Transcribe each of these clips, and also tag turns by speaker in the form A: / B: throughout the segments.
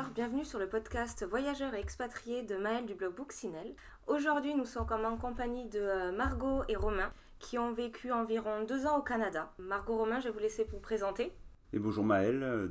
A: auditeurs, bienvenue sur le podcast Voyageurs et expatriés de Maël du blog Booksinel. Aujourd'hui, nous sommes en compagnie de euh, Margot et Romain qui ont vécu environ deux ans au Canada. Margot Romain, je vais vous laisser vous présenter.
B: Et bonjour Maël,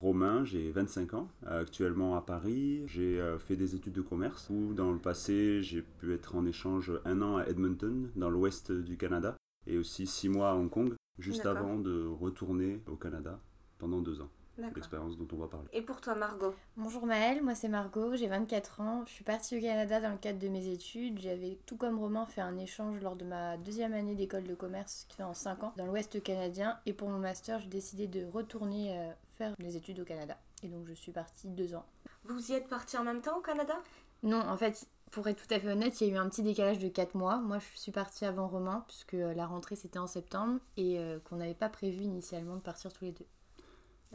B: Romain, j'ai 25 ans, actuellement à Paris. J'ai euh, fait des études de commerce où dans le passé j'ai pu être en échange un an à Edmonton, dans l'ouest du Canada, et aussi six mois à Hong Kong, juste avant de retourner au Canada pendant deux ans l'expérience dont on va parler.
A: Et pour toi, Margot
C: Bonjour Maëlle, moi c'est Margot, j'ai 24 ans. Je suis partie au Canada dans le cadre de mes études. J'avais, tout comme Romain, fait un échange lors de ma deuxième année d'école de commerce, qui fait en 5 ans, dans l'Ouest canadien. Et pour mon master, j'ai décidé de retourner euh, faire mes études au Canada. Et donc je suis partie deux ans.
A: Vous y êtes partie en même temps au Canada?
C: Non, en fait, pour être tout à fait honnête, il y a eu un petit décalage de 4 mois. Moi, je suis partie avant Romain, puisque la rentrée c'était en septembre et euh, qu'on n'avait pas prévu initialement de partir tous les deux.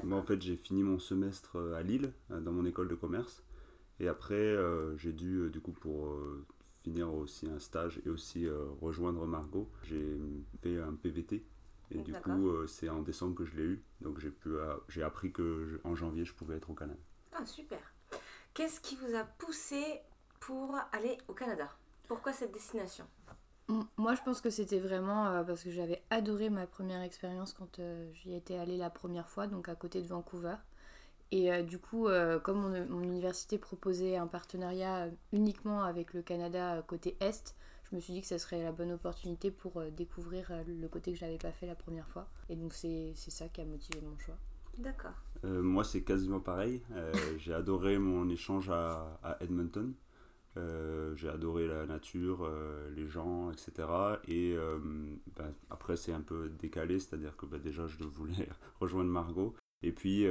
B: Moi, en fait, j'ai fini mon semestre euh, à Lille, euh, dans mon école de commerce. Et après, euh, j'ai dû, du coup, pour finir aussi un stage et aussi rejoindre Margot, j'ai fait un PVT. Et du coup, c'est en décembre que je l'ai eu. Donc, j'ai, pu, j'ai appris que en janvier, je pouvais être au Canada.
A: Ah, super. Qu'est-ce qui vous a poussé pour aller au Canada? Pourquoi cette destination?
C: Moi, je pense que c'était vraiment euh, parce que j'avais adoré ma première expérience quand euh, j'y étais allée la première fois, donc à côté de Vancouver. Et euh, du coup, comme mon, université proposait un partenariat uniquement avec le Canada côté Est, je me suis dit que ça serait la bonne opportunité pour découvrir le côté que je n'avais pas fait la première fois. Et donc, c'est ça qui a motivé mon choix.
A: D'accord.
B: moi, c'est quasiment pareil. J'ai adoré mon échange à, à Edmonton. Euh, j'ai adoré la nature, euh, les gens, etc. Et euh, ben, après, c'est un peu décalé, c'est-à-dire que ben, déjà, je voulais rejoindre Margot. Et puis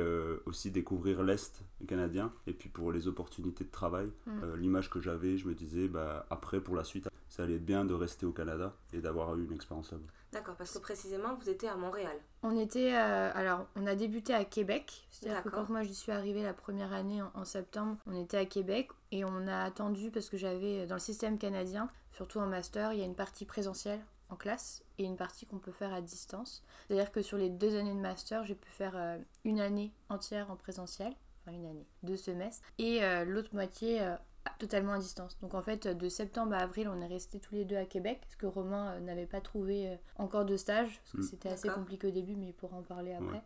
B: aussi découvrir l'Est canadien. Et puis pour les opportunités de travail, mm. l'image que j'avais, je me disais, bah, après, pour la suite, ça allait être bien de rester au Canada et d'avoir eu une expérience là-bas.
A: D'accord, parce que précisément, vous étiez à Montréal.
C: On était, euh, alors, on a débuté à Québec. C'est-à-dire que quand moi j'y suis arrivée la première année en, septembre, on était à Québec et on a attendu parce que j'avais euh, dans le système canadien, surtout en master, il y a une partie présentielle en classe et une partie qu'on peut faire à distance. C'est-à-dire que sur les deux années de master, j'ai pu faire euh, une année entière en présentiel, enfin une année, deux semestres, et l'autre moitié totalement à distance. Donc en fait, de septembre à avril, on est restés tous les deux à Québec, parce que Romain euh, n'avait pas trouvé euh, encore de stage, parce que mm. c'était assez compliqué au début, mais il pourra en parler après.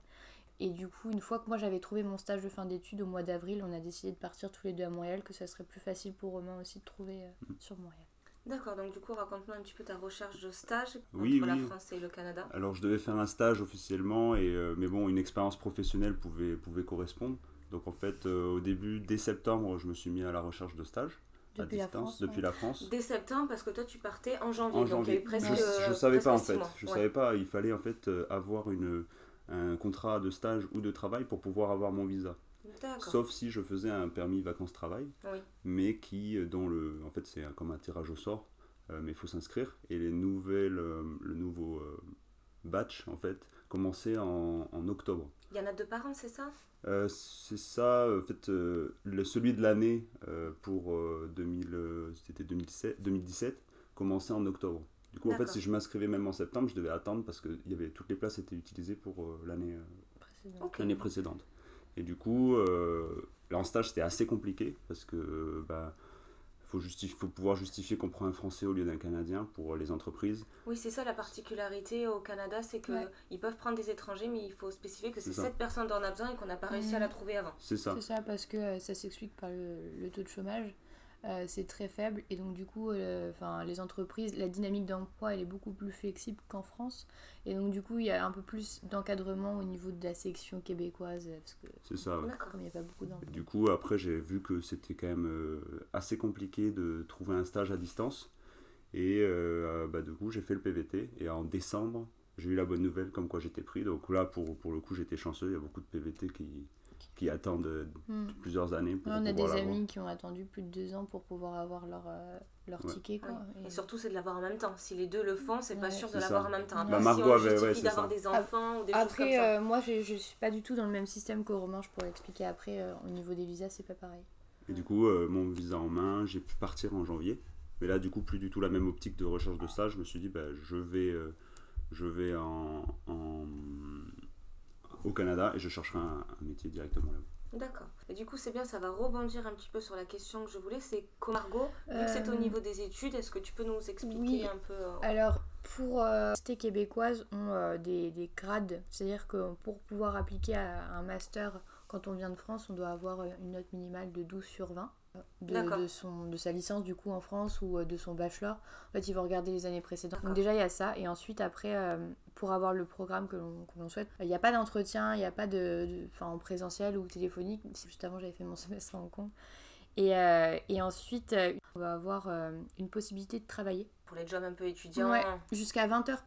C: Et du coup, une fois que moi j'avais trouvé mon stage de fin d'études au mois d'avril, on a décidé de partir tous les deux à Montréal, que ça serait plus facile pour Romain aussi de trouver euh, mm. sur Montréal.
A: D'accord, donc du coup, raconte-moi un petit peu ta recherche de stage entre la France et le Canada.
B: Alors, je devais faire un stage officiellement, et, mais bon, une expérience professionnelle pouvait, pouvait correspondre. Donc en fait, euh, au début, dès septembre, je me suis mis à la recherche de stage.
C: Depuis à distance,
B: la depuis la France.
A: Dès septembre, parce que toi tu partais en janvier.
B: donc Il y a eu presque. Je, ne savais pas en fait. Je savais pas. Il fallait en fait euh, avoir une, un contrat de stage ou de travail pour pouvoir avoir mon visa. Sauf si je faisais un permis vacances-travail, mais qui, euh, dans le, en fait, c'est comme un tirage au sort, mais il faut s'inscrire. Et les nouvelles, le nouveau batch, en fait, commençait en, en octobre.
A: Il y en a deux par an, c'est ça?
B: Euh, c'est ça, en fait, euh, le, celui de l'année euh, pour 2000, c'était 2017, 2017 commençait en octobre. Du coup, en fait, si je m'inscrivais même en septembre, je devais attendre parce que y avait, toutes les places étaient utilisées pour l'année précédente. précédente. Et du coup, là en stage, c'était assez compliqué parce que bah, faut, faut pouvoir justifier qu'on prend un Français au lieu d'un Canadien pour les entreprises.
A: Oui, c'est ça la particularité au Canada, c'est qu'ils ils peuvent prendre des étrangers, mais il faut spécifier que c'est cette personne dont on a besoin et qu'on n'a pas réussi à la trouver avant.
B: C'est ça.
C: C'est ça, parce que euh, ça s'explique par le, taux de chômage. Euh, c'est très faible. Et donc du coup euh, enfin les entreprises la dynamique d'emploi elle est beaucoup plus flexible qu'en France. Et donc du coup il y a un peu plus d'encadrement au niveau de la section québécoise parce que
B: c'est ça
C: comme il n'y a pas beaucoup d'emplois.
B: Du coup après j'ai vu que c'était quand même euh, assez compliqué de trouver un stage à distance. Et bah, du coup j'ai fait le PVT et en décembre j'ai eu la bonne nouvelle comme quoi j'étais pris. Donc là pour, pour le coup j'étais chanceux. Il y a beaucoup de PVT qui qui attendent hmm. plusieurs années.
C: Pour on a des amis qui ont attendu plus de deux ans pour pouvoir avoir leur, euh, leur ticket. Quoi.
A: Et... surtout, c'est de l'avoir en même temps. Si les deux le font, c'est pas sûr de l'avoir en même temps.
B: Bah, Margot avait
A: d'avoir des enfants ou des
C: après,
A: choses comme ça.
C: Euh, moi, je, je suis pas du tout dans le même système qu'au Romain. Je pourrais expliquer après. Euh, au niveau des visas, c'est pas pareil.
B: Et du coup, mon visa en main, j'ai pu partir en janvier. Mais là, du coup, plus du tout la même optique de recherche de stage. Je me suis dit, bah, je vais, je vais en, en au Canada et je chercherai un, métier directement là
A: D'accord. Et du coup, c'est bien, ça va rebondir un petit peu sur la question que je voulais. C'est vu que c'est au euh, niveau des études, est-ce que tu peux nous expliquer un peu euh,
C: Alors, pour euh, les québécoises ont des, des, grades, c'est-à-dire que pour pouvoir appliquer à un master, quand on vient de France, on doit avoir une note minimale de 12 sur 20 de, son, de sa licence du coup en France ou euh, de son bachelor. En fait, il va regarder les années précédentes. Donc déjà, il y a ça. Et ensuite, après, euh, pour avoir le programme que l'on souhaite, il n'y a pas d'entretien, il n'y a pas de... Enfin, en présentiel ou téléphonique. Juste avant, j'avais fait mon semestre en Hong Et, euh, et ensuite, on va avoir une possibilité de travailler.
A: Pour les jobs un peu étudiants
C: Ouais, jusqu'à 20 heures.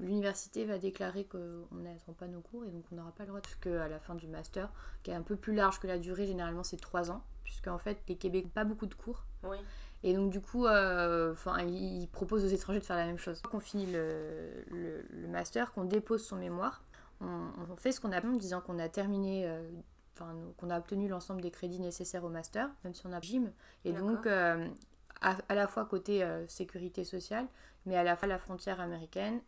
C: l'université va déclarer qu'on n'attend pas nos cours et donc on n'aura pas le droit parce qu'à la fin du master, qui est un peu plus large que la durée, généralement c'est 3 ans, puisqu'en fait, les Québécois n'ont pas beaucoup de cours.
A: Oui.
C: Et donc, du coup, euh, ils proposent aux étrangers de faire la même chose. Quand on finit le, le, master, qu'on dépose son mémoire, on, fait ce qu'on a en disant qu'on a terminé, euh, enfin, qu'on a obtenu l'ensemble des crédits nécessaires au master, même si on a gym. Et donc, euh, à, la fois côté sécurité sociale, mais à la fois la frontière américaine,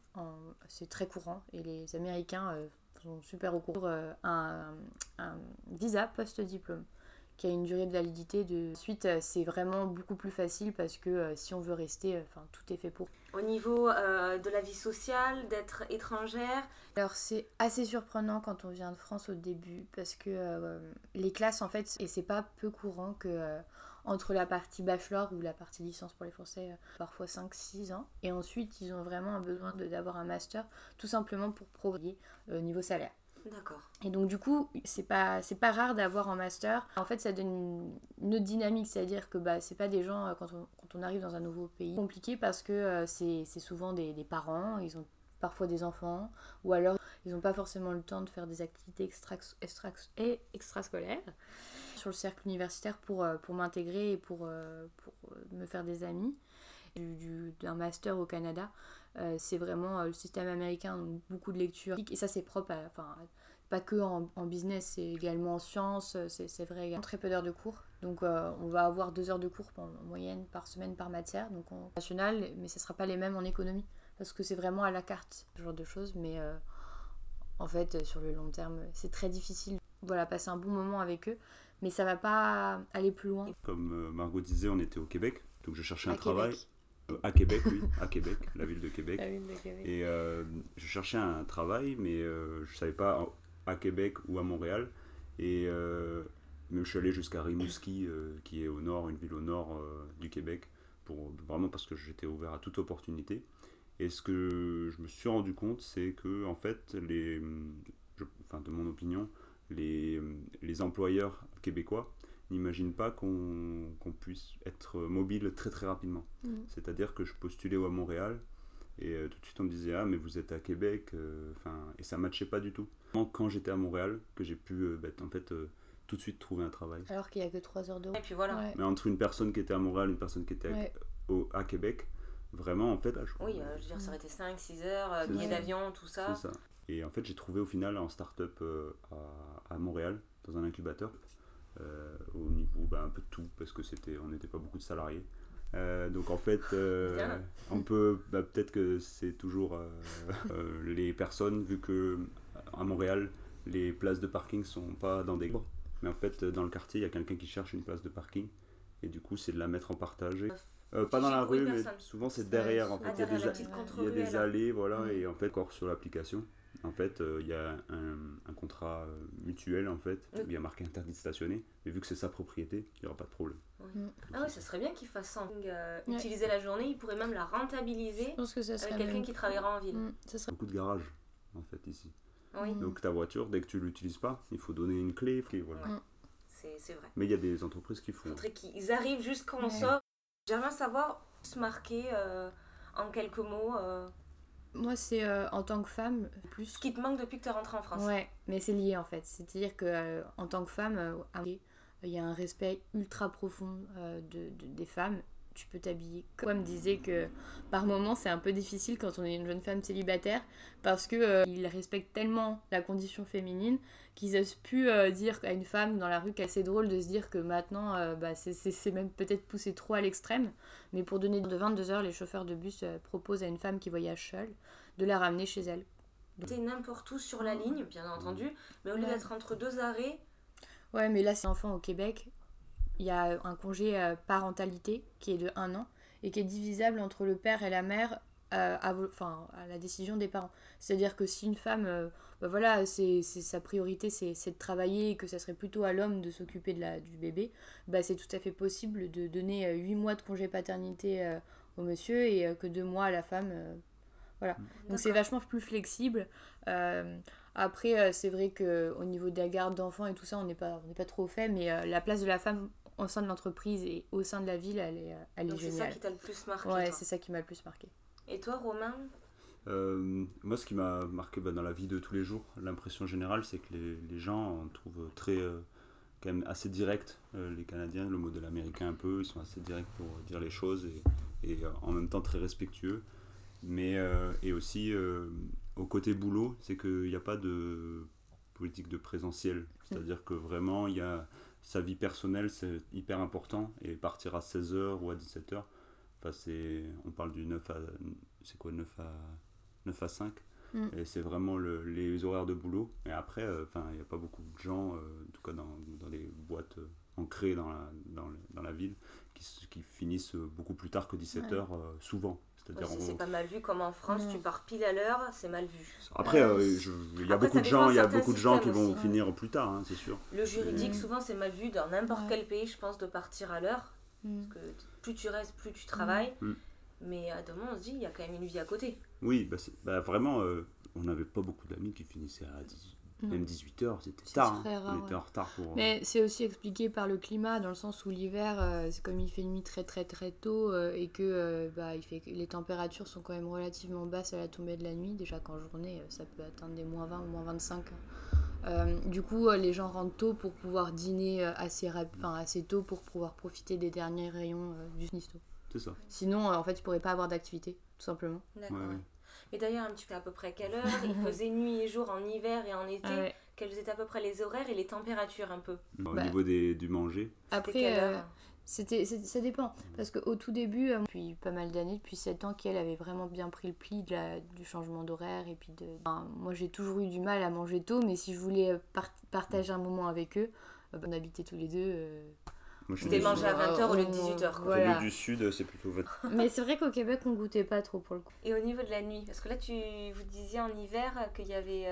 C: c'est très courant. Et les Américains sont super au courant. un, un visa post-diplôme qui a une durée de validité de suite, euh, c'est vraiment beaucoup plus facile parce que euh, si on veut rester, euh, enfin tout est fait pour.
A: Au niveau de la vie sociale, d'être étrangère
C: Alors c'est assez surprenant quand on vient de France au début parce que les classes en fait, et c'est pas peu courant que entre la partie bachelor ou la partie licence pour les Français, parfois 5-6 ans, et ensuite ils ont vraiment besoin d'avoir un master tout simplement pour progresser au niveau salaire.
A: D'accord.
C: Et donc du coup, c'est pas c'est pas rare d'avoir en master. En fait, ça donne une, autre dynamique, c'est-à-dire que bah c'est pas des gens euh, quand on, quand on arrive dans un nouveau pays compliqué parce que euh, c'est souvent des, parents, ils ont parfois des enfants ou alors ils n'ont pas forcément le temps de faire des activités extra, extra et extrascolaires sur le cercle universitaire pour, euh, pour m'intégrer et pour, pour me faire des amis. D'un master au Canada, euh, c'est vraiment euh, le système américain, donc beaucoup de lectures. Et ça, c'est propre à, enfin, pas que en, business, c'est également en sciences, euh, c'est vrai également. Très peu d'heures de cours. Donc, on va avoir deux heures de cours en, moyenne par semaine par matière, donc en national, mais ce ne sera pas les mêmes en économie, parce que c'est vraiment à la carte, ce genre de choses. Mais en fait, sur le long terme, c'est très difficile. Voilà, passer un bon moment avec eux, mais ça va pas aller plus loin.
B: Comme Margot disait, on était au Québec, donc je cherchais un travail. Euh, à Québec, oui, à Québec, la ville de Québec. Et euh, je cherchais un travail, mais euh, je ne savais pas à Québec ou à Montréal. Et même je suis allé jusqu'à Rimouski, qui est au nord, une ville au nord du Québec, pour, vraiment parce que j'étais ouvert à toute opportunité. Et ce que je me suis rendu compte, c'est que, en fait, les, enfin, de mon opinion, les, les employeurs québécois n'imagine pas qu'on puisse être mobile très très rapidement. Mm. C'est-à-dire que je postulais à Montréal et euh, tout de suite on me disait ah mais vous êtes à Québec, euh, enfin et ça matchait pas du tout. Quand j'étais à Montréal que j'ai pu euh, bah, en fait tout de suite trouver un travail.
C: Alors qu'il n'y a que 3 heures de route.
A: Et puis voilà.
B: Mais entre une personne qui était à Montréal et une personne qui était à, à Québec, vraiment en fait.
A: oui, je veux dire ça aurait été 5, 6 heures, billets d'avion, tout ça.
B: Et en fait j'ai trouvé au final en start-up à, à Montréal dans un incubateur au niveau bah, un peu de tout parce que c'était on n'était pas beaucoup de salariés. Euh, donc en fait euh, on peut bah, peut-être que c'est toujours les personnes vu que à Montréal les places de parking sont pas dans des mais en fait dans le quartier il y a quelqu'un qui cherche une place de parking. Et du coup c'est de la mettre en partage. Pas dans la rue, mais souvent c'est derrière. En fait,
A: il, y a
B: des, allées, voilà, mm. et en fait, encore sur l'application, en fait, euh, il y a un, contrat euh, mutuel, en fait, où il y a marqué interdit de stationner. Mais vu que c'est sa propriété, il n'y aura pas de problème.
A: Mm. Ah oui, ça serait bien qu'il fasse ça. Euh, utiliser la journée, il pourrait même la rentabiliser avec quelqu'un qui travaillera en ville. Mm,
B: ça Beaucoup de garages, en fait, ici. Donc ta voiture, dès que tu ne l'utilises pas, il faut donner une clé. voilà.
A: Mm. C'est vrai.
B: Mais il y a des entreprises qui font.
A: Il faudrait qu'ils arrivent jusqu'à on sort. J'aimerais savoir se marquer en quelques mots
C: moi, c'est euh, en tant que femme, plus.
A: Ce qui te manque depuis que tu es rentrée en France.
C: Ouais, mais c'est lié en fait. C'est-à-dire que euh, en tant que femme, euh, il y a un respect ultra profond de, des femmes tu peux t'habiller. Comme me disait que par moments c'est un peu difficile quand on est une jeune femme célibataire parce que euh, ils respectent tellement la condition féminine qu'ils osent plus euh, dire à une femme dans la rue qu'elle c'est drôle de se dire que maintenant euh, bah, c'est même peut-être poussé trop à l'extrême. Mais pour donner de 22 heures, les chauffeurs de bus proposent à une femme qui voyage seule de la ramener chez elle.
A: T'es n'importe où sur la ligne, bien entendu, mais au lieu d'être entre deux arrêts,
C: Ouais, mais là, c'est enfant au Québec. Il y a un congé euh, parentalité qui est de un an et qui est divisable entre le père et la mère euh, à, enfin, à la décision des parents. C'est-à-dire que si une femme, euh, bah voilà, c'est sa priorité, c'est de travailler et que ça serait plutôt à l'homme de s'occuper de la, du bébé, bah, c'est tout à fait possible de donner 8 mois de congé paternité au monsieur et que 2 mois à la femme. voilà. Donc c'est vachement plus flexible. après, c'est vrai qu'au niveau de la garde d'enfants et tout ça, on n'est pas, pas trop fait, mais la place de la femme au sein de l'entreprise et au sein de la ville, elle est, elle est géniale.
A: C'est ça qui t'a le plus marqué.
C: Ouais, c'est ça qui m'a le plus marqué.
A: Et toi, Romain
B: euh, Moi, ce qui m'a marqué bah, dans la vie de tous les jours, l'impression générale, c'est que les, les, gens, on trouve très, euh, quand même assez direct, euh, les Canadiens, le modèle américain un peu, ils sont assez directs pour dire les choses et, et en même temps très respectueux. Mais, et aussi, au côté boulot, c'est qu'il n'y a pas de politique de présentiel. C'est-à-dire que vraiment, il y a sa vie personnelle, c'est hyper important. Et partir à 16h ou à 17h, on parle du 9 à, c'est quoi, 9 à, 9 à 5. Mm. Et c'est vraiment le, les horaires de boulot. Et après, euh, il n'y a pas beaucoup de gens, euh, en tout cas dans, dans les boîtes euh, ancrées dans la, dans, dans la ville, qui, qui, finissent beaucoup plus tard que 17h, souvent.
A: C'est-à-dire c'est pas mal vu comme en France, tu pars pile à l'heure, c'est mal vu.
B: Après, il y a beaucoup de gens, il y a beaucoup de gens qui vont finir plus tard, hein, c'est sûr.
A: Le juridique, souvent, c'est mal vu dans n'importe quel pays, je pense, de partir à l'heure. Mm. Parce que plus tu restes, plus tu travailles. Mm. Mais à demain, on se dit, il y a quand même une vie à côté.
B: Oui, bah, bah vraiment, euh, on n'avait pas beaucoup d'amis qui finissaient à 18 même 18h, c'était tard. Hein. on était en retard pour.
C: Euh, Mais c'est aussi expliqué par le climat, dans le sens où l'hiver, euh, c'est comme il fait nuit très très très tôt et que bah, il fait, les températures sont quand même relativement basses à la tombée de la nuit. Déjà qu'en journée, ça peut atteindre des moins 20 ou moins 25. Euh, du coup, euh, les gens rentrent tôt pour pouvoir dîner euh, assez, assez tôt pour pouvoir profiter des derniers rayons du Snisto.
B: C'est ça.
C: Sinon, en fait, ils ne pourraient pas avoir d'activité, tout simplement.
A: D'accord. Mais d'ailleurs, tu fais à peu près quelle heure Il faisait nuit et jour en hiver et en été. Ah Quels étaient à peu près les horaires et les températures un peu
B: Au bah, niveau des, du manger
C: Après, c'était, ça dépend. Parce qu'au tout début, euh, depuis pas mal d'années, depuis 7 ans, qu'elle avait vraiment bien pris le pli de la, du changement d'horaire. Et puis de... moi, j'ai toujours eu du mal à manger tôt, mais si je voulais euh, partager un moment avec eux, euh, on habitait tous les deux.
A: Moi, je mangé à 20h au lieu de 18h.
B: Voilà. du sud, c'est plutôt
C: Mais c'est vrai qu'au Québec, on goûtait pas trop pour le coup.
A: Et au niveau de la nuit Parce que là, tu vous disiez en hiver qu'il y avait,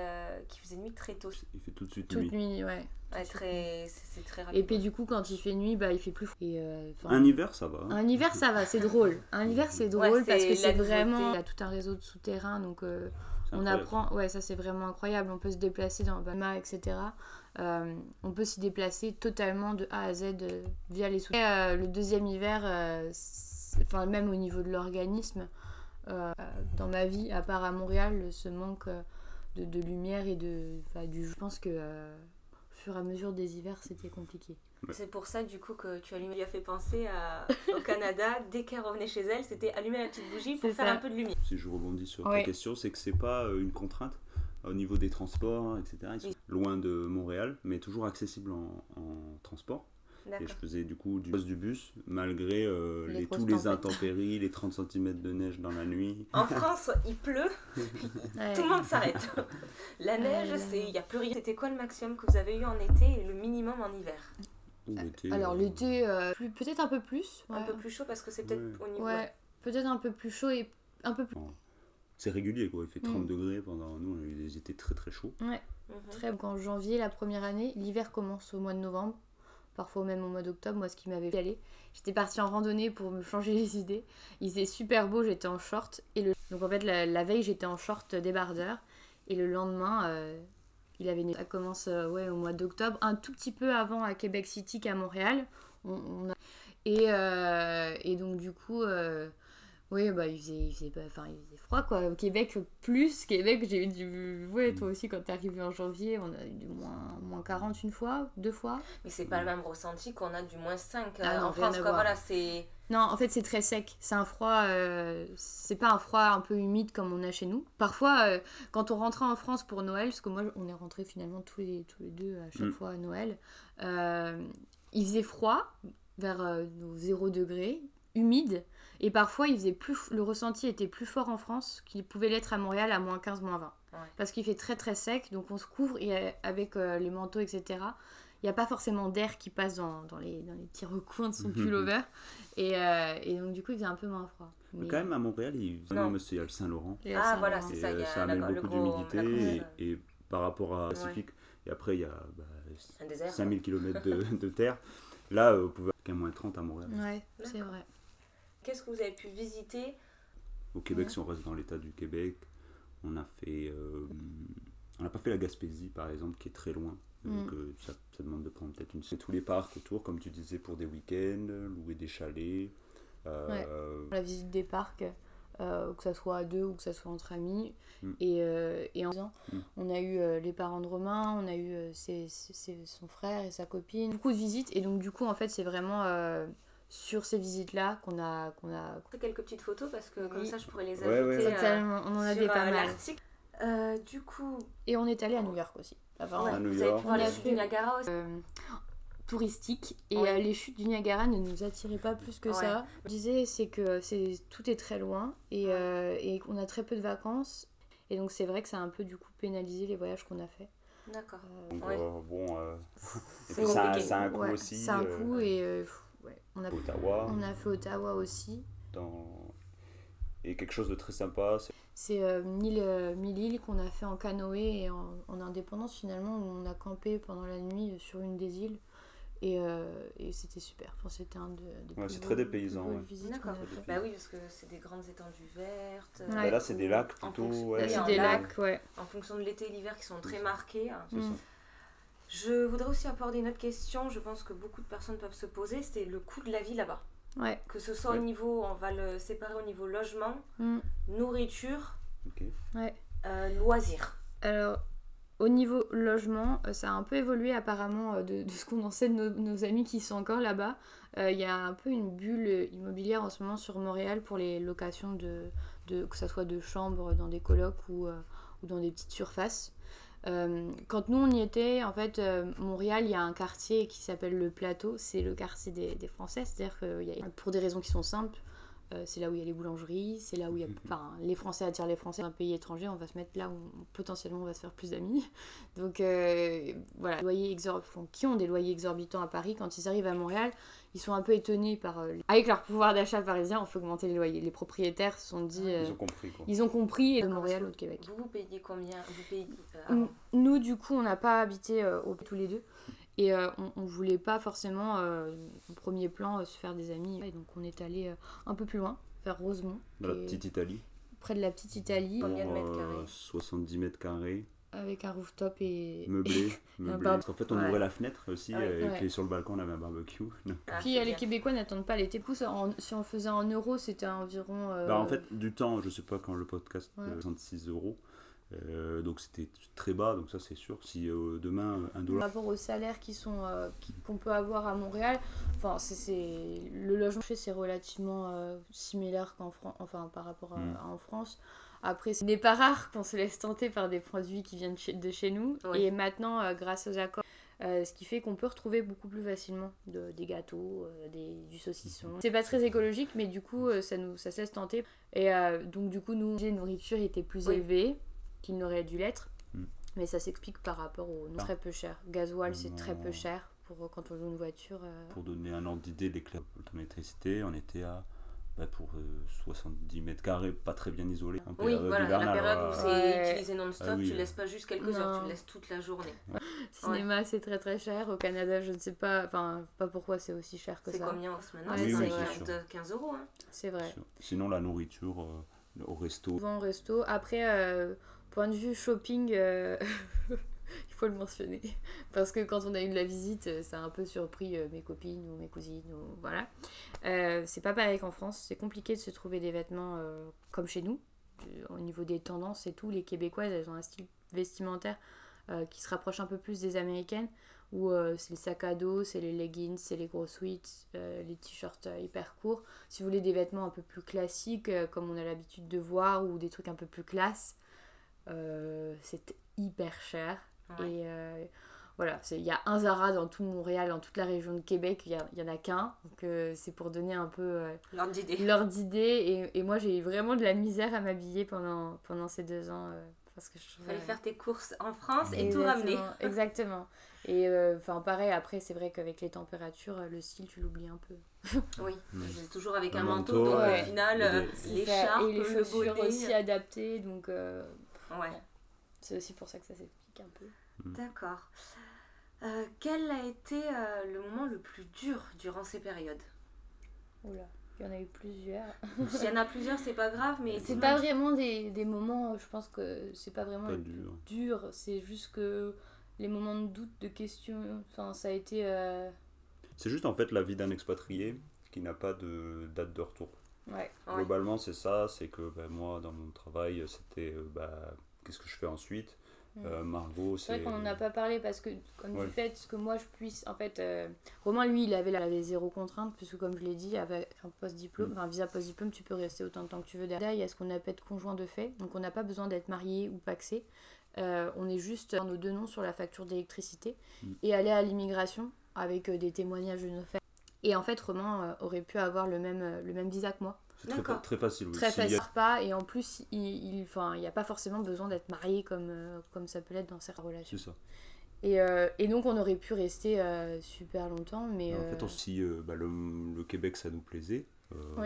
A: qu'il faisait nuit très tôt.
B: Il fait tout de suite
C: Toute nuit, ouais.
A: Ouais, très, c'est très rapide.
C: Et puis du coup, quand il fait nuit, bah, il fait plus froid. Et,
B: euh, un hiver, ça va.
C: Hein. Un hiver, ça va, c'est drôle. Un hiver, c'est drôle parce que c'est vraiment... Il y a tout un réseau de souterrains, donc euh, on apprend... Ouais, ça c'est vraiment incroyable. On peut se déplacer dans Bama, etc. Euh, on peut s'y déplacer totalement de A à Z via les souterrains. le deuxième hiver, enfin même au niveau de l'organisme, dans ma vie, à part à Montréal, ce manque de, de lumière et de... du... Je pense que fur et à mesure des hivers, c'était compliqué.
A: C'est pour ça, du coup, que tu allumé, lui a fait penser à, au Canada. Dès qu'elle revenait chez elle, c'était allumer la petite bougie pour faire un peu de lumière.
B: Si je rebondis sur ta question, c'est que c'est pas euh, une contrainte au niveau des transports, etc. Ils sont loin de Montréal, mais toujours accessibles en, en transport. Et je faisais du coup du poste du bus, malgré euh, les, tous les intempéries, les 30 cm de neige dans la nuit.
A: En France, il pleut, tout le monde s'arrête. La neige, il n'y a plus rien. C'était quoi le maximum que vous avez eu en été et le minimum en hiver?
C: Alors euh, l'été, euh, peut-être un peu plus.
A: Un peu plus chaud parce que c'est peut-être au niveau...
C: Ouais, peut-être un peu plus chaud et un peu plus...
B: C'est régulier quoi, il fait 30 mm. degrés pendant... Nous, on a eu des étés très très chauds.
C: Ouais, mhm. très... En janvier, la première année, l'hiver commence au mois de novembre parfois même au mois d'octobre, moi ce qui m'avait fait aller. J'étais partie en randonnée pour me changer les idées. Il faisait super beau, j'étais en short. Et le... Donc en fait, la, veille, j'étais en short débardeur. Et le lendemain, euh, il avait Ça commence euh, ouais, au mois d'octobre, un tout petit peu avant à Québec City qu'à Montréal. On, et, euh, et, donc du coup, oui, bah, il faisait, il, faisait, enfin, il faisait froid, quoi. Au Québec, plus. Québec, j'ai eu du... Ouais, toi aussi, quand t'es arrivé en janvier, on a eu du moins, moins 40 une fois, deux fois.
A: Mais c'est pas le même ressenti qu'on a du moins 5 ah euh, en France, quoi. Voilà, c'est...
C: Non, en fait, c'est très sec. C'est un froid... Euh, c'est pas un froid un peu humide comme on a chez nous. Parfois, euh, quand on rentrait en France pour Noël, parce que moi, on est rentrés finalement tous les, tous les deux à chaque mm. fois à Noël, il faisait froid, vers 0 degré, humide, et parfois, il faisait plus, le ressenti était plus fort en France qu'il pouvait l'être à Montréal à moins 15, moins 20. Parce qu'il fait très très sec, donc on se couvre et euh, avec euh, les manteaux, etc. il n'y a pas forcément d'air qui passe dans, dans, les, dans les petits recoins de son pullover. et, euh, et, donc, du coup, il faisait un peu moins froid.
B: Mais... Quand même, à Montréal, il, non. il y a le Saint-Laurent.
A: Ah, voilà, c'est ça.
B: Il y a ça amène beaucoup d'humidité. Et, et, par rapport à Pacifique, et après, il y a bah, 5000 km de, de, terre. Là, vous pouvez qu'à moins 30 à Montréal.
C: Ouais, c'est vrai.
A: Qu'est-ce que vous avez pu visiter
B: Au Québec, si on reste dans l'état du Québec, on a fait. Euh, on n'a pas fait la Gaspésie, par exemple, qui est très loin. Donc mm. euh, ça, ça, demande de prendre peut-être une. Tous les parcs autour, comme tu disais, pour des week-ends, louer des chalets.
C: Euh, La visite des parcs, que ça soit à deux ou que ça soit entre amis. Mm. Et, et, en mm. on a eu les parents de Romain, on a eu ses, son frère et sa copine. Beaucoup de visites. Et donc, du coup, en fait, c'est vraiment sur ces visites-là qu'on a, qu'on a...
A: Quelques petites photos parce que comme ça je pourrais les ajouter ouais,
C: euh, on en avait pas euh, mal.
A: Euh, du coup...
C: Et on est allé à New York aussi.
B: Avant. à New York.
A: Vous avez pu voir les chutes du Niagara aussi
C: touristique et les chutes du Niagara ne nous attiraient pas plus que ça. Je disais c'est que c'est tout est très loin et, et on a très peu de vacances et donc c'est vrai que ça a un peu du coup pénalisé les voyages qu'on a fait.
A: D'accord.
B: bon, c'est un, un, coût aussi.
C: C'est un coût et on a,
B: Ottawa.
C: On a fait Ottawa aussi.
B: Dans... Et quelque chose de très sympa.
C: C'est euh, mille, euh, mille, îles qu'on a fait en canoë et en, indépendance finalement, où on a campé pendant la nuit sur une des îles. Et, euh, et c'était super. Enfin, c'était un de,
B: des ouais, c'est très dépaysant. Ouais.
A: D'accord. Bah oui, parce que c'est des grandes étendues vertes.
B: Bah là, c'est des lacs plutôt.
C: Ouais. c'est des lacs, ouais.
A: En fonction de l'été et l'hiver qui sont très marqués. Hein. Je voudrais aussi aborder une autre question, je pense que beaucoup de personnes peuvent se poser, c'est le coût de la vie là-bas.
C: Ouais.
A: Que ce soit au niveau, on va le séparer au niveau logement, mm. nourriture,
C: ouais.
A: euh, loisirs.
C: Alors, au niveau logement, euh, ça a un peu évolué apparemment euh, de, ce qu'on en sait de nos, amis qui sont encore là-bas. Il y a un peu une bulle immobilière en ce moment sur Montréal pour les locations de, de que ce soit de chambres dans des colocs ou, ou dans des petites surfaces. Euh, quand nous on y était, en fait, euh, Montréal, il y a un quartier qui s'appelle le Plateau, c'est le quartier des, des Français, c'est-à-dire que pour des raisons qui sont simples, euh, c'est là où il y a les boulangeries, c'est là où il y a. Mhm. Enfin, les Français attirent les Français. Dans un pays étranger, on va se mettre là où potentiellement on va se faire plus d'amis. Donc voilà, loyers qui ont des loyers exorbitants à Paris, quand ils arrivent à Montréal, ils sont un peu étonnés par. Euh, avec leur pouvoir d'achat parisien, on fait augmenter les loyers. Les propriétaires se sont dit.
B: ils ont compris quoi.
C: Ils ont compris, de Montréal ou de Québec.
A: Vous, vous payez combien? Vous payez, euh,
C: Nous, du coup, on n'a pas habité euh, tous les deux. Et on, on, voulait pas forcément, au premier plan, se faire des amis. Et donc on est allé un peu plus loin, vers Rosemont.
B: Dans la petite Italie
C: Près de la petite Italie.
A: Combien de mètres carrés?
B: 70 mètres carrés
C: avec un rooftop et.
B: Meublé. meublé. Parce qu'en fait, on ouvrait la fenêtre aussi, et sur le balcon, on avait un barbecue.
C: Ah, Puis les Québécois n'attendent pas l'été. si on faisait en euros, c'était environ. Euh,
B: bah, en fait, du temps, je sais pas quand le podcast, 66 euros. Euh, donc c'était très bas, donc ça c'est sûr. Si euh, demain un dollar.
C: Par rapport aux salaires qui sont qu'on peut avoir à Montréal, enfin c'est le logement c'est relativement similaire qu'en France, enfin par rapport à, hmm. en France. Après, ce n'est pas rare qu'on se laisse tenter par des produits qui viennent de chez nous. Et maintenant, euh, grâce aux accords, euh, ce qui fait qu'on peut retrouver beaucoup plus facilement des gâteaux, euh, des, du saucisson. C'est pas très écologique, mais du coup, ça, nous, ça se laisse tenter. Et donc, du coup, nous, les nourritures étaient plus élevées qu'il n'aurait dû l'être. Mm. Mais ça s'explique par rapport au ah. très peu cher. Gasoil, c'est très peu cher pour quand on loue une voiture.
B: Pour donner un ordre d'idée, l'éclair l'électricité, on était à bah, pour 70 euh, mètres carrés, pas très bien isolé.
A: oui, voilà, la période où c'est utilisé non-stop, ah tu laisses pas juste quelques heures, tu laisses toute la journée.
C: Cinéma, c'est très très cher. Au Canada, je ne sais pas, enfin, pas pourquoi c'est aussi cher que ça.
A: C'est combien en ce moment? C'est 15 euros. Hein.
C: C'est vrai.
B: Sinon, la nourriture euh, au resto.
C: Souvent au resto. Après, euh, point de vue shopping, il faut le mentionner. Parce que quand on a eu de la visite, euh, ça a un peu surpris euh, mes copines ou mes cousines. Ou... Voilà. Euh, c'est pas pareil qu'en France. C'est compliqué de se trouver des vêtements comme chez nous. Au niveau des tendances et tout, les Québécoises, elles ont un style vestimentaire qui se rapproche un peu plus des Américaines. Où c'est le sac à dos, c'est les leggings, c'est les gros sweats, les t-shirts hyper courts. Si vous voulez des vêtements un peu plus classiques, comme on a l'habitude de voir, ou des trucs un peu plus classe, c'est hyper cher. Et euh, voilà, il y a un Zara dans tout Montréal, dans toute la région de Québec, il y, en a qu'un. Donc euh, c'est pour donner un peu euh,
A: l'ordre d'idée.
C: L'ordre d'idée. Et, et, moi j'ai eu vraiment de la misère à m'habiller pendant, pendant ces deux ans. parce que je
A: fallait faire tes courses en France et tout ramener.
C: exactement. Et enfin pareil, après c'est vrai qu'avec les températures, le style tu l'oublies un peu.
A: oui, mm. toujours avec un, manteau, donc au final, l'écharpe,
C: et les chaussures aussi adaptées, donc ouais. c'est aussi pour ça que ça s'explique un peu.
A: Mm. D'accord. Euh, quel a été euh, le moment le plus dur durant ces périodes?
C: Oula, il y en a eu plusieurs.
A: S'il y en a plusieurs, c'est pas grave, mais.
C: C'est pas vraiment des, des, moments, je pense que c'est pas vraiment dur. dur. C'est juste que les moments de doute, de questions, enfin, ça a été. Euh,
B: c'est juste en fait la vie d'un expatrié qui n'a pas de date de retour.
C: Ouais.
B: Globalement, c'est ça, c'est que ben, moi, dans mon travail, c'était bah, qu'est-ce que je fais ensuite? Euh, Margot,
C: c'est. vrai qu'on n'en a pas parlé parce que, comme du fait que moi je puisse. En fait, euh, Romain, lui, il avait, il zéro contrainte, puisque, comme je l'ai dit, avec un post-diplôme, mm. un visa post-diplôme, tu peux rester autant de temps que tu veux derrière. Il y a ce qu'on appelle conjoint de fait, donc on n'a pas besoin d'être marié ou paxé. Euh, on est juste nos deux noms sur la facture d'électricité mm. et aller à l'immigration avec des témoignages de nos faits. Et en fait, Romain aurait pu avoir le même, le même visa que moi.
B: C'est très, très, facile.
C: Très facile. Pas, et en plus, il n'y il, a pas forcément besoin d'être marié comme, euh, comme ça peut l'être dans certaines relations.
B: C'est ça.
C: Et, euh, et, donc, on aurait pu rester euh, super longtemps. Mais,
B: En fait, aussi, bah, le, le, Québec, ça nous plaisait.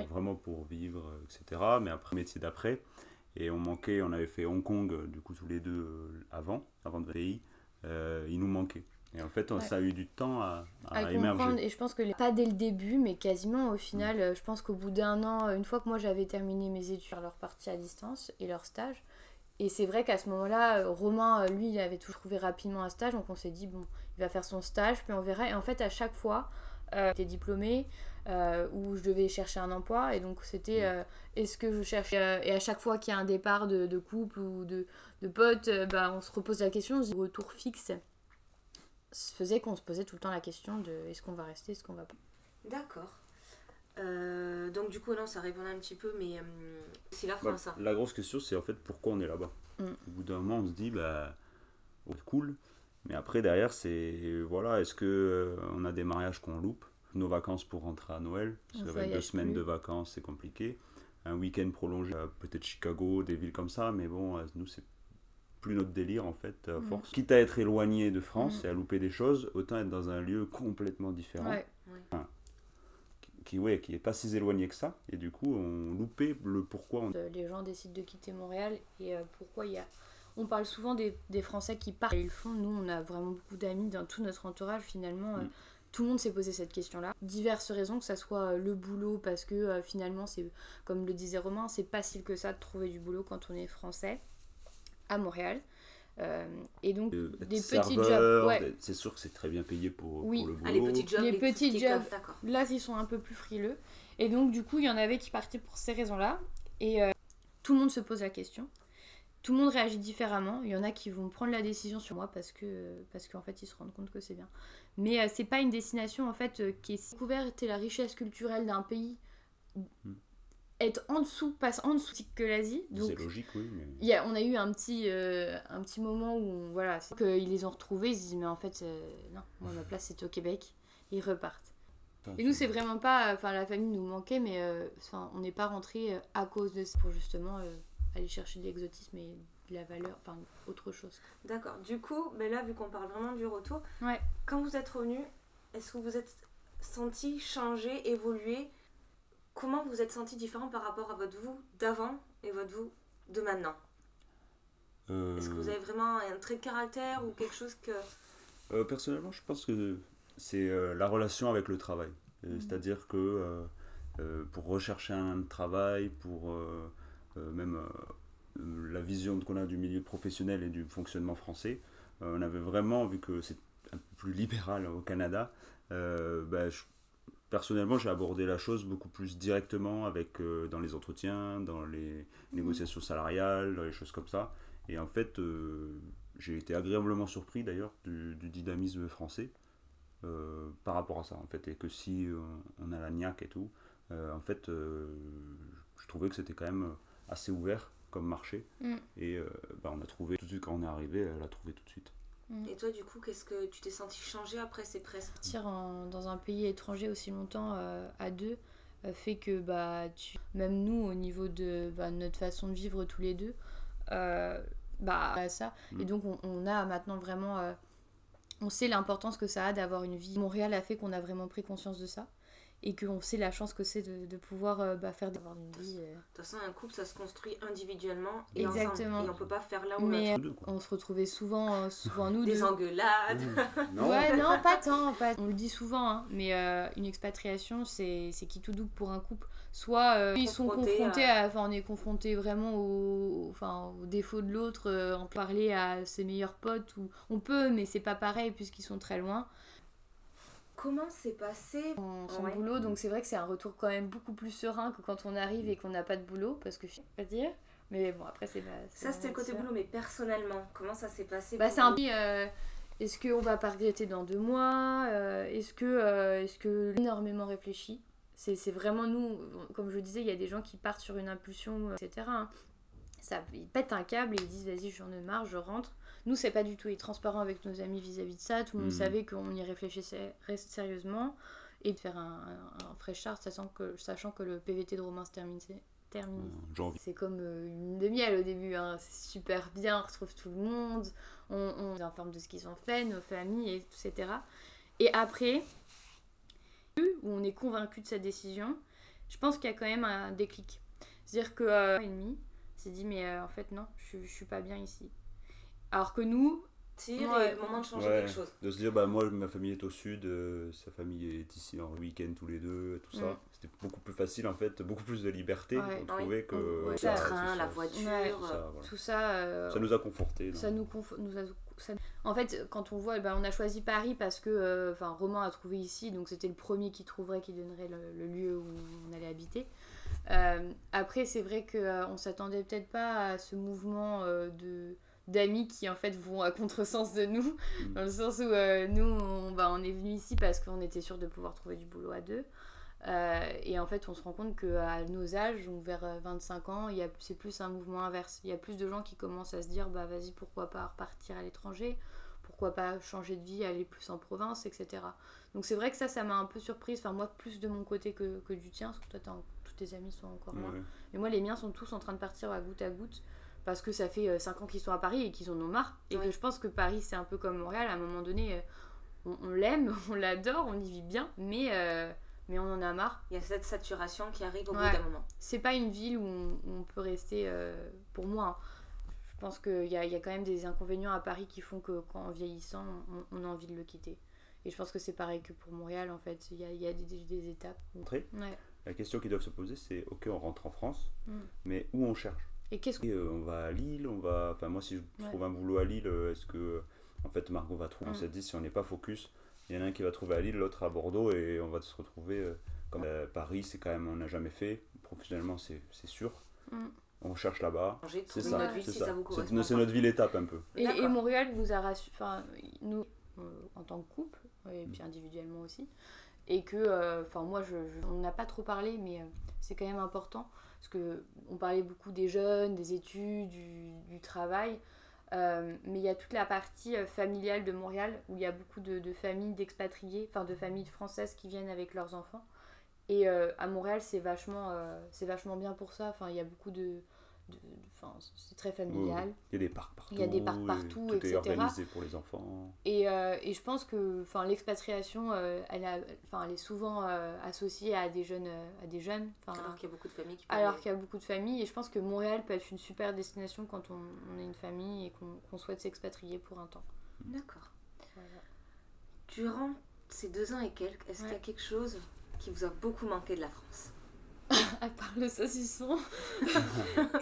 B: Vraiment pour vivre, etc. Mais après, métier d'après. Et on manquait, on avait fait Hong Kong, du coup, tous les deux avant, avant de pays. il nous manquait. Et en fait, ça a eu du temps à, à, émerger.
C: Et je pense que pas dès le début, mais quasiment au final, mm. je pense qu'au bout d'un an, une fois que moi j'avais terminé mes études, leur partie à distance et leur stage. Et c'est vrai qu'à ce moment-là, Romain, lui, il avait tout trouvé rapidement un stage, donc on s'est dit, bon, il va faire son stage, puis on verra. Et en fait, à chaque fois, euh, j'étais diplômée, euh, où je devais chercher un emploi, et donc c'était, mm. euh, est-ce que je cherche Et à chaque fois qu'il y a un départ de, de couple ou de, de potes, bah, on se repose la question, on retour fixe faisait qu'on se posait tout le temps la question de est-ce qu'on va rester, est-ce qu'on va pas.
A: D'accord. Euh, donc du coup, non, ça répondait un petit peu, mais euh, c'est la France. Bah,
B: la grosse question, c'est en fait pourquoi on est là-bas? Mm. Au bout d'un moment, on se dit, bah, oh, cool. Mais après, derrière, c'est, voilà, est-ce que euh, on a des mariages qu'on loupe? Nos vacances pour rentrer à Noël Parce qu'avec deux semaines de vacances, c'est compliqué. Un week-end prolongé, peut-être Chicago, des villes comme ça, mais bon, nous, c'est plus notre délire en fait, à mm. force. Quitte à être éloigné de France mm. et à louper des choses, autant être dans un lieu complètement différent. qui, ouais, qui est pas si éloigné que ça. Et du coup, on loupait le pourquoi. On...
C: Euh, les gens décident de quitter Montréal et euh, pourquoi il y a. On parle souvent des, des Français qui partent et ils le font. Nous, on a vraiment beaucoup d'amis dans tout notre entourage finalement. Euh, mm. tout le monde s'est posé cette question-là. Diverses raisons, que ça soit le boulot, parce que finalement, c'est comme le disait Romain, c'est pas si que ça de trouver du boulot quand on est français à Montréal. Euh, et donc des petits jobs.
B: C'est sûr que c'est très bien payé pour,
C: oui.
B: le boulot.
A: Ah, les petits jobs.
C: Les, petits jobs. Là, ils sont un peu plus frileux. Et donc, du coup, il y en avait qui partaient pour ces raisons-là. Et euh, tout le monde se pose la question. Tout le monde réagit différemment. Il y en a qui vont prendre la décision sur moi parce que parce qu'en fait, ils se rendent compte que c'est bien. Mais euh, c'est pas une destination en fait qui est découverte et la richesse culturelle d'un pays. Hmm être en dessous, passe en dessous que l'Asie.
B: C'est logique, oui.
C: Y a, on a eu un petit, euh, un petit moment où, voilà, c'est qu'ils les ont retrouvés, ils se disent, mais en fait, euh, non, moi, ma place, c'est au Québec. Ils repartent. Et nous, c'est vraiment pas. Enfin, la famille nous manquait, mais euh, enfin, on n'est pas rentré à cause de ça pour justement aller chercher de l'exotisme et de la valeur, enfin, autre chose.
A: D'accord. Du coup, mais là, vu qu'on parle vraiment du retour,
C: ouais.
A: quand vous êtes revenu, est-ce que vous êtes senti changer, évoluer comment vous êtes senti différent par rapport à votre vous d'avant et votre vous de maintenant euh, Est-ce que vous avez vraiment un trait de caractère ou quelque chose que...
B: Euh, personnellement, je pense que c'est euh, la relation avec le travail. Mhm. C'est-à-dire que pour rechercher un travail, pour même la vision qu'on a du milieu professionnel et du fonctionnement français, on avait vraiment, vu que c'est un peu plus libéral au Canada, bah, je personnellement, j'ai abordé la chose beaucoup plus directement avec, euh, dans les entretiens, dans les négociations salariales, dans les choses comme ça. Et en fait, euh, j'ai été agréablement surpris d'ailleurs du, dynamisme français euh, par rapport à ça. En fait, et que si on, a la niaque et tout, en fait, je trouvais que c'était quand même assez ouvert comme marché. Mm. Et bah, on a trouvé tout de suite quand on est arrivé, elle a trouvé tout de suite.
A: Et toi, du coup, qu'est-ce que tu t'es senti changer après ces presses
C: Partir dans un pays étranger aussi longtemps euh, à deux euh, fait que bah, tu, même nous, au niveau de bah, notre façon de vivre tous les deux, euh, bah, ça. Et donc, on, on a maintenant vraiment. euh, on sait l'importance que ça a d'avoir une vie. Montréal a fait qu'on a vraiment pris conscience de ça. Et qu'on sait la chance que c'est de, de pouvoir euh, bah, faire d'avoir une vie. euh.
A: De toute façon, un couple, ça se construit individuellement et
C: Exactement.
A: ensemble. Et on peut pas faire l'un ou
C: Mais
B: quoi.
C: on se retrouvait souvent, euh, souvent nous
A: Des
C: deux.
A: engueulades.
B: Non,
C: Ouais, non, pas tant. Pas... On le dit souvent, hein, mais euh, une expatriation, c'est c'est qui tout double pour un couple. Soit euh, ils sont
A: Confrontés
C: à. Enfin, on est confronté vraiment au, enfin, au défaut de l'autre, euh, en parler à ses meilleurs potes, ou on peut, mais c'est pas pareil puisqu'ils sont très loin.
A: Comment s'est passé
C: Son, son
A: Ouais.
C: boulot, donc c'est vrai que c'est un retour quand même beaucoup plus serein que quand on arrive et qu'on n'a pas de boulot, parce que je sais pas dire. Mais bon, après, c'est
A: Ça, c'était le côté boulot, mais personnellement, comment ça s'est passé
C: Bah, c'est un euh, est-ce qu'on va pas regretter dans deux mois Euh, Est-ce que. euh, est-ce que. Énormément réfléchi? C'est c'est vraiment nous, comme je le disais, il y a des gens qui partent sur une impulsion, euh, etc. hein. Ça, ils pètent un câble et ils disent vas-y, j'en ai marre, je rentre. Nous, c'est pas du tout. Transparent avec nos amis vis-à-vis de ça. Tout le monde
B: Mhm.
C: savait qu'on y réfléchissait sérieusement. Et de faire un, un, un fresh start, sachant que, sachant que le PVT de Romain se termine. c'est comme euh, une lune de miel au début, hein. c'est super bien, on retrouve tout le monde, on, on les informe de ce qu'ils ont fait, nos familles, et- etc. Et après, où on est convaincu de sa décision, je pense qu'il y a quand même un déclic. C'est-à-dire que euh, et demi s'est dit mais euh, en fait non, je, je suis pas bien ici. Alors que nous,
A: Tire
C: Ouais.
A: et le moment de changer
B: Ouais,
A: quelque chose.
B: de se dire, bah moi, ma famille est au sud, euh, sa famille est ici en week-end tous les deux, tout ça.
C: Mm.
B: C'était beaucoup plus facile, en fait, beaucoup plus de liberté,
C: Ouais.
B: on trouvait que...
C: Ouais.
A: Le
C: Ça,
A: train, la
B: ça,
A: voiture.
C: Ouais.
B: c'est ça, voilà.
C: tout ça... euh,
B: Ça nous a confortés.
C: Ça nous, confo- nous a, ça- En fait, quand on voit, eh ben, on a choisi Paris parce que euh, enfin, Romain a trouvé ici, donc c'était le premier qui trouverait, qui donnerait le, le lieu où on allait habiter. Euh, après, c'est vrai qu'on on s'attendait peut-être pas à ce mouvement euh, de d'amis qui en fait vont à contresens de nous,
B: Mm.
C: dans le sens où euh, nous on, bah, on est venu ici parce qu'on était sûr de pouvoir trouver du boulot à deux. Euh, et en fait, on se rend compte qu'à nos âges, donc vers euh, 25 ans, il y a- c'est plus un mouvement inverse. Il y a plus de gens qui commencent à se dire bah vas-y, pourquoi pas repartir à l'étranger? Pourquoi pas changer de vie, aller plus en province, etc. Donc c'est vrai que ça, ça m'a un peu surprise. Enfin, moi, plus de mon côté que, que du tien, parce que toi, t'as- tous tes amis sont encore
B: Ouais,
C: moins. Mais moi, les miens sont tous en train de partir à goutte à goutte parce que ça fait 5 ans qu'ils sont à Paris et qu'ils en ont marre. Et que je pense que Paris, c'est un peu comme Montréal. À un moment donné, euh, on, on l'aime, on l'adore, on y vit bien, mais, euh, mais on en a marre.
A: Il y a cette saturation qui arrive au bout
C: Ouais.
A: d'un moment.
C: C'est pas une ville où on, où on peut rester, euh, pour moi. hein. Je pense qu'il y a, il y a quand même des inconvénients à Paris qui font que, qu'en vieillissant, on, on a envie de le quitter. Et je pense que c'est pareil que pour Montréal, en fait. Il y a, il y a des, des- des étapes. où-
B: Rentrer.
C: Ouais.
B: La question qu'ils doivent se poser, c'est, ok, on rentre en France,
C: Mm.
B: mais où on cherche?
C: Et qu'est-ce que.
B: Euh, on va à Lille, on va. Enfin, moi, si je
C: Ouais.
B: trouve un boulot à Lille, euh, est-ce que. En fait, Margot va trouver. On
C: Mm.
B: s'est dit, si on n'est pas focus, il y en a un qui va trouver à Lille, l'autre à Bordeaux, et on va se retrouver. euh, comme euh, Paris, c'est quand même. On n'a jamais fait. Professionnellement, c'est c'est sûr.
C: Mm.
B: On cherche là-bas. C'est ça, c'est
A: si
B: ça.
A: ça vous
B: C'est notre ville étape un peu.
C: Et. Montréal nous a rassuré, enfin nous, euh, en tant que couple, et puis individuellement aussi, et que, euh, enfin moi, je, je- on n'a pas trop parlé, mais euh, c'est quand même important, parce que on parlait beaucoup des jeunes, des études, du, travail, euh, mais il y a toute la partie euh, familiale de Montréal, où il y a beaucoup de, familles d'expatriés, enfin de familles françaises qui viennent avec leurs enfants, et euh, à Montréal, c'est vachement, c'est vachement bien pour ça, enfin il y a beaucoup de... de- c'est très familial.
B: Il y a des parcs partout.
C: Il y a des parcs
B: et
C: partout,
B: tout
C: etc.
B: est organisé pour les enfants.
C: Et, euh, et je pense que enfin, l'expatriation, euh, elle, elle est souvent euh, associée à des jeunes. à des jeunes
A: Alors qu'il y a beaucoup de familles qui
C: alors qu'il y a beaucoup de familles. Et je pense que Montréal peut être une super destination quand on, on est une famille et qu'on souhaite s'expatrier pour un temps.
A: D'accord. Durant ces deux ans et quelques, est-ce qu'il y a quelque chose qui vous a beaucoup manqué de la France?
C: À part le saucisson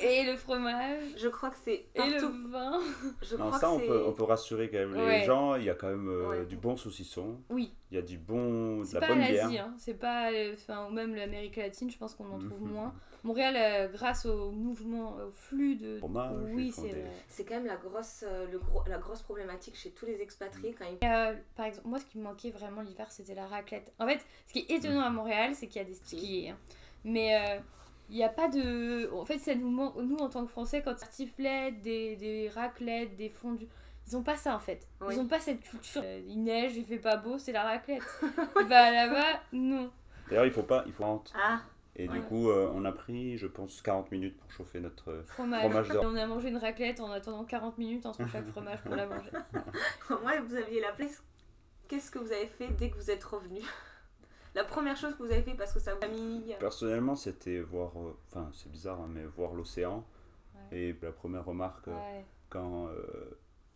C: et le fromage
A: Je crois que c'est
C: et le vin.
A: Je
B: Non,
A: crois
B: ça,
A: que
B: on peut, on peut rassurer quand même les gens. Il y a quand même euh,
A: Ouais.
B: du bon saucisson.
C: Oui,
B: Il y a du bon, de
C: c'est
B: la
C: pas
B: bonne
C: l'Asie,
B: bière.
C: hein. c'est pas. Enfin, ou même l'Amérique latine, je pense qu'on en trouve
B: Mhm.
C: moins. Montréal, euh, grâce au mouvement, au flux de.
B: Fromage,
C: oui, c'est
B: des-
C: vrai.
A: C'est quand même la grosse, euh, le gros, la grosse problématique chez tous les expatriés quand ils...
C: Euh, par exemple, moi, ce qui me manquait vraiment l'hiver, c'était la raclette. En fait, ce qui est étonnant à Montréal, c'est qu'il y a des skiers. hein. Mais euh, il n'y a pas de. En fait, ça nous manque. Nous, en tant que Français, quand des tartiflettes, des, des raclettes, des fondus. Ils ont pas ça en fait.
A: Oui.
C: Ils ont pas cette culture. Euh, il neige, il fait pas beau, c'est la raclette. bah là-bas, non.
B: D'ailleurs, il faut pas, il faut honte.
A: Ah
B: Et du coup, euh, on a pris, je pense, 40 minutes pour chauffer notre fromage,
C: fromage d'or. on a mangé une raclette en attendant 40 minutes entre chaque fromage pour la manger.
A: Moi, vous aviez la place. Qu'est-ce que vous avez fait dès que vous êtes revenu? La première chose que vous avez fait parce que ça vous a mis.
B: Personnellement, c'était voir. Euh, enfin, c'est bizarre, hein, mais voir l'océan. Et la première remarque, quand.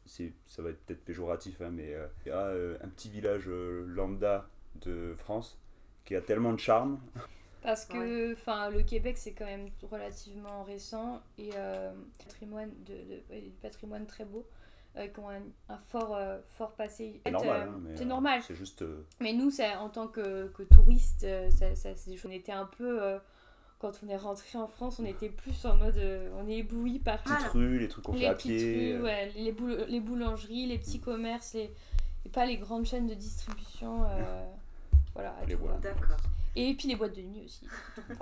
B: ça va être peut-être péjoratif, hein, mais il y a un petit village lambda de France qui a tellement de charme.
C: Parce que enfin le Québec, c'est quand même relativement récent et euh, patrimoine de, du patrimoine très beau. Euh, qui ont un, fort, euh, fort passé.
B: C'est normal. Hein,
C: c'est normal.
B: C'est juste.
C: Mais nous, en tant que, que touristes, ça, ça, on était un peu quand on est rentré en France, on était plus en mode. on est ébloui par.
B: Les petites rues, les trucs qu'on fait à
C: pied. Rues, ouais, les, les boulangeries, les petits commerces, les, et pas les grandes chaînes de distribution. voilà.
A: D'accord.
C: Et puis les boîtes de nuit aussi.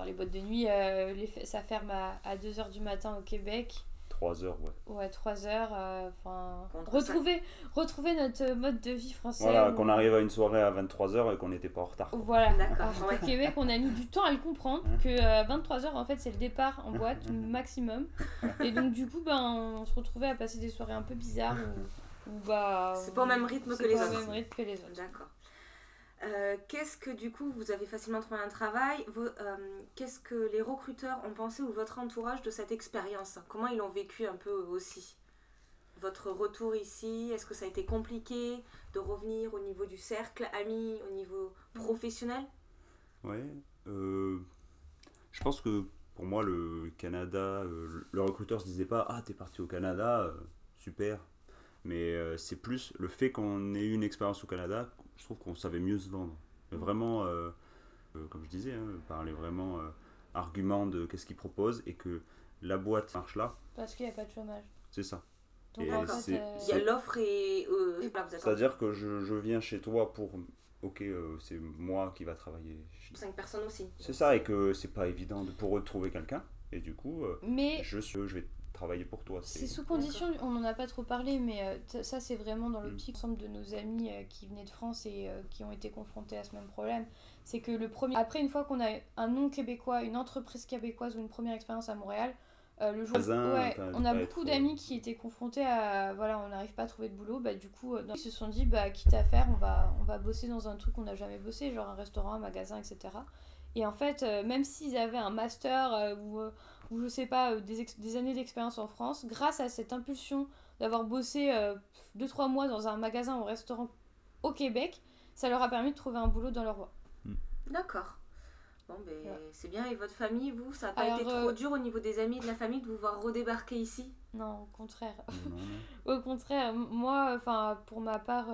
C: les boîtes de nuit, euh, ça ferme à, à 2h du matin au Québec.
B: 3 heures, ouais.
C: Ouais, 3 heures. Euh, enfin, retrouver, retrouver notre mode de vie français.
B: Voilà, qu'on arrive à une soirée à 23 heures et qu'on n'était pas en retard.
C: Voilà. D'accord. Au Québec, on a mis du temps à le comprendre que 23 euh, heures, en fait, c'est le départ en boîte maximum. Et donc, du coup, ben, on se retrouvait à passer des soirées un peu bizarres.
A: bah, c'est pas au même rythme que les autres.
C: C'est pas au même rythme que les autres.
A: D'accord. Euh, qu'est-ce que du coup vous avez facilement trouvé un travail? Euh, Qu'est-ce que les recruteurs ont pensé ou votre entourage de cette expérience? Comment ils l'ont vécu un peu aussi? Votre retour ici, est-ce que ça a été compliqué de revenir au niveau du cercle ami, au niveau professionnel?
B: Ouais, euh, je pense que pour moi le Canada, le recruteur se disait pas ah t'es parti au Canada, super, mais c'est plus le fait qu'on ait eu une expérience au Canada je trouve qu'on savait mieux se vendre. Mais vraiment, euh, euh, comme je disais, hein, parler vraiment euh, argument de qu'est-ce qu'ils proposent et que la boîte marche là.
C: Parce qu'il n'y a pas de chômage.
B: C'est ça.
A: Donc en fait, il y a l'offre et.
B: C'est-à-dire que je, je, viens chez toi pour. Ok, c'est moi qui va travailler.
A: Cinq personnes aussi.
B: C'est ça, et que c'est pas évident de, pour retrouver quelqu'un. Et du coup,
C: Mais...
B: je, suis, je vais travailler pour toi.
C: C'est sous condition, on n'en a pas trop parlé, mais euh, ça c'est vraiment dans l'optique mm. ensemble de nos amis euh, qui venaient de France et euh, qui ont été confrontés à ce même problème. C'est que le premier, après une fois qu'on a un nom québécois, une entreprise québécoise ou une première expérience à Montréal, le jour, ouais, on a beaucoup d'amis qui étaient confrontés à, voilà, on n'arrive pas à trouver de boulot, bah du coup, ils se sont dit, bah quitte à faire, on va, on va bosser dans un truc qu'on n'a jamais bossé, genre un restaurant, un magasin, etc. Et en fait, même s'ils avaient un master ou ou je sais pas, euh, des, des années d'expérience en France, grâce à cette impulsion d'avoir bossé 2-3 euh, mois dans un magasin ou restaurant au Québec, ça leur a permis de trouver un boulot dans leur voie.
A: Hmm. D'accord. Bon, ben, c'est bien. Et votre famille, vous, ça n'a pas été trop euh, dur au niveau des amis de la famille de vous voir redébarquer ici?
C: Non, au contraire. au contraire, moi, enfin, pour ma part,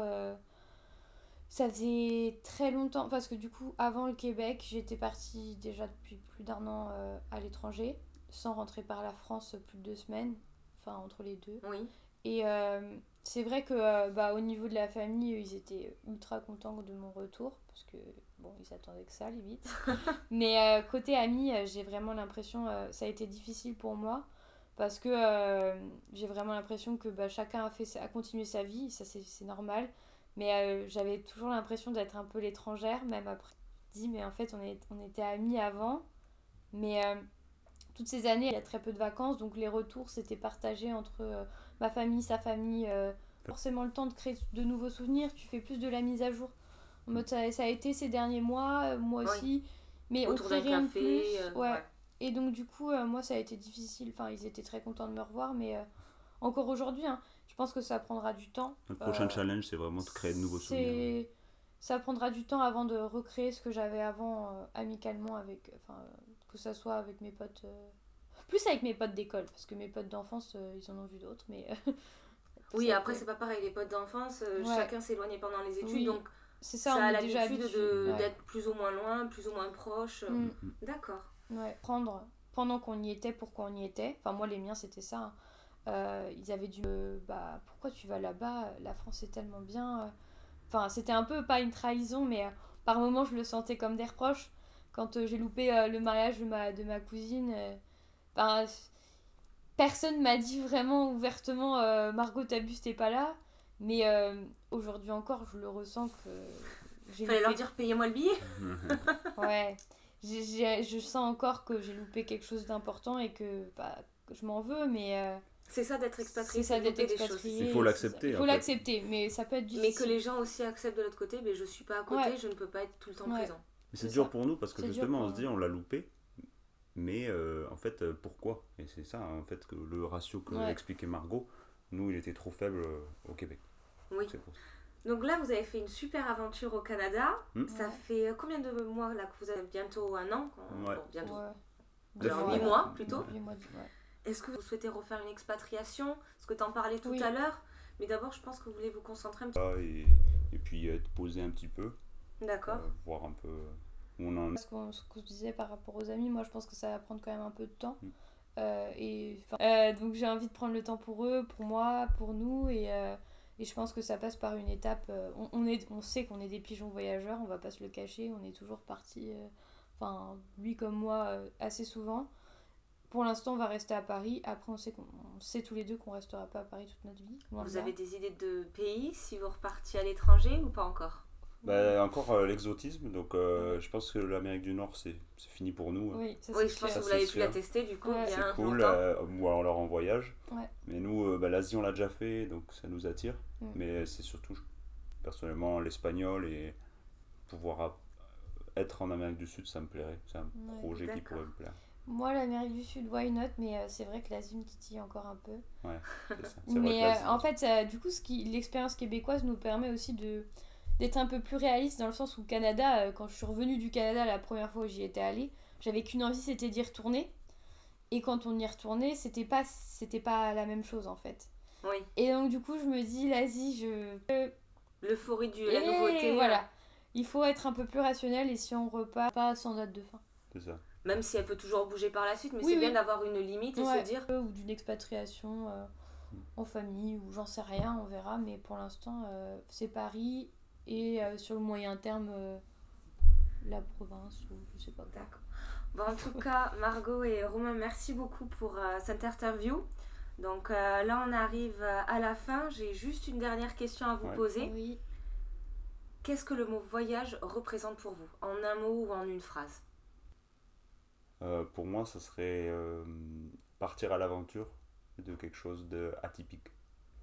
C: ça faisait très longtemps, parce que du coup, avant le Québec, j'étais partie déjà depuis plus d'un an à l'étranger sans rentrer par la France plus de deux semaines, enfin entre les deux.
A: Oui.
C: Et euh, c'est vrai que euh, bah, au niveau de la famille, ils étaient ultra contents de mon retour, parce que bon, ils attendaient que ça limite. Mais euh, côté amis, j'ai vraiment l'impression, ça a été difficile pour moi, parce que j'ai vraiment l'impression que bah, chacun a, fait, a continué sa vie, ça c'est normal. Mais j'avais toujours l'impression d'être un peu l'étrangère, même après. Je dis, mais en fait, on, est, on était amis avant, mais toutes ces années, il y a très peu de vacances, donc les retours c'était partagé entre euh, ma famille, sa famille. Euh, forcément le temps de créer de nouveaux souvenirs, tu fais plus de la mise à jour. En mode, ça, a été ces derniers mois, euh, moi aussi, mais on crée rien de plus. Ouais. Et donc du coup, moi ça a été difficile, enfin ils étaient très contents de me revoir, mais encore aujourd'hui, hein, je pense que ça prendra du temps.
B: Le prochain challenge, c'est vraiment de créer de nouveaux souvenirs.
C: Ça prendra du temps avant de recréer ce que j'avais avant amicalement avec, enfin que ça soit avec mes potes. Euh, plus avec mes potes d'école, parce que mes potes d'enfance, euh, ils en ont vu d'autres, mais.
A: oui, après, c'est pas pareil. Les potes d'enfance, euh, chacun s'éloignait pendant les études, donc.
C: C'est ça,
A: ça a l'habitude d'être plus ou moins loin, plus ou moins proche. Mm. D'accord.
C: Ouais, prendre pendant qu'on y était, pourquoi on y était. Enfin, moi, les miens, c'était ça. Hein. ils avaient dû. bah, pourquoi tu vas là-bas La France est tellement bien. Enfin, c'était un peu pas une trahison, mais par moments, je le sentais comme des reproches quand euh, j'ai loupé euh, le mariage de ma, de ma cousine, euh, ben, personne m'a dit vraiment ouvertement Margot, t'abus, t'es pas là. Mais aujourd'hui encore, je le ressens que.
A: Fallait leur dire payez-moi le billet
C: Ouais. je sens encore que j'ai loupé quelque chose d'important et que, bah, je m'en veux, mais. Euh,
A: c'est ça d'être expatrié.
C: C'est ça d'être expatrié.
B: Il faut l'accepter.
C: Il faut l'accepter, mais ça peut être difficile.
A: Mais que les gens aussi acceptent de l'autre côté, mais je suis pas à côté, je ne peux pas être tout le temps présent.
B: C'est dur pour nous parce que justement on se dit on l'a loupé, mais euh, en fait euh, pourquoi? Et c'est ça en fait que le ratio que expliquait Margot, nous il était trop faible au Québec.
A: Oui. Donc là, vous avez fait une super aventure au Canada. Hmm. Ça fait euh, combien de mois là que vous avez bientôt un an
B: ouais.
A: bientôt. Ouais. mois plutôt. Est-ce que vous souhaitez refaire une expatriation? Parce que tu en parlais tout à l'heure. Mais d'abord, je pense que vous voulez vous concentrer un petit
B: peu. Et, et puis être posé un petit peu.
A: D'accord. Euh,
B: voir un peu on en.
C: Ce qu'on se disait par rapport aux amis, moi je pense que ça va prendre quand même un peu de temps. Hmm. Euh, et, donc j'ai envie de prendre le temps pour eux, pour moi, pour nous. Et et je pense que ça passe par une étape. Euh, on, est, on sait qu'on est des pigeons voyageurs, on va pas se le cacher, on est toujours parti, euh, enfin, lui comme moi, euh, assez souvent. Pour l'instant, on va rester à Paris. Après, on sait, qu'on, sait tous les deux qu'on restera pas à Paris toute notre vie.
A: Vous avez des idées de pays si vous repartiez à l'étranger ou pas encore?
B: Bah, encore euh, l'exotisme, donc euh, je pense que l'Amérique du Nord c'est fini pour nous.
A: Hein. Oui, ça, oui je pense que vous l'avez pu la tester du coup.
B: C'est cool, euh, ou alors en voyage. Mais nous, bah, l'Asie on l'a déjà fait, donc ça nous attire. Mais c'est surtout personnellement l'espagnol et pouvoir être en Amérique du Sud, ça me plairait. C'est un projet qui pourrait me plaire.
C: Moi, l'Amérique du Sud, why not? Mais c'est vrai que l'Asie me titille encore un peu.
B: Ouais, c'est ça.
C: mais en fait, du coup, l'expérience québécoise nous permet aussi de d'être un peu plus réaliste dans le sens où Canada, euh, quand je suis revenue du Canada la première fois où j'y étais allée, j'avais qu'une envie, c'était d'y retourner. Et quand on y retournait, c'était pas, c'était pas la même chose en fait.
A: Oui.
C: Et donc du coup, je me dis, l'Asie, je...
A: L'euphorie du la nouveauté.
C: Voilà. Il faut être un peu plus rationnel et si on repart, pas sans date de fin.
B: C'est ça.
A: Même si elle peut toujours bouger par la suite, mais c'est bien d'avoir une limite et se dire...
C: Ou d'une expatriation euh, en famille, ou j'en sais rien, on verra. Mais pour l'instant, euh, c'est Paris et euh, sur le moyen terme euh, la province ou je sais pas.
A: D'accord. Bon, en tout cas, Margot et Romain, merci beaucoup pour euh, cette interview. Donc là, on arrive à la fin. J'ai juste une dernière question à vous poser.
C: Oui.
A: Qu'est-ce que le mot voyage représente pour vous? En un mot ou en une phrase?
B: Pour moi, ce serait partir à l'aventure de quelque chose d'atypique.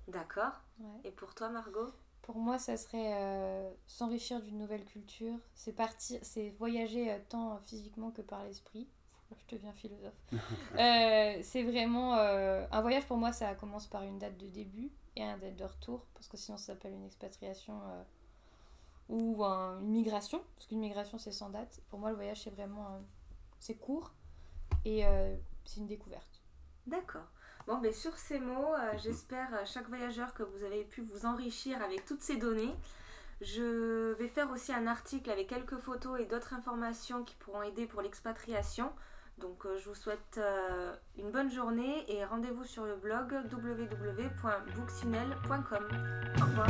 A: D'accord. Et pour toi, Margot?
C: Pour moi, ça serait euh, s'enrichir d'une nouvelle culture. C'est partir, c'est voyager euh, tant physiquement que par l'esprit. Je deviens philosophe. Euh, c'est vraiment un voyage pour moi. Ça commence par une date de début et une date de retour, parce que sinon ça s'appelle une expatriation ou une migration, parce qu'une migration c'est sans date. Pour moi, le voyage c'est vraiment c'est court et c'est une découverte.
A: D'accord. Bon, mais sur ces mots, euh, j'espère euh, chaque voyageur que vous avez pu vous enrichir avec toutes ces données. Je vais faire aussi un article avec quelques photos et d'autres informations qui pourront aider pour l'expatriation. Donc euh, je vous souhaite une bonne journée et rendez-vous sur le blog www.booksinel.com. Au revoir.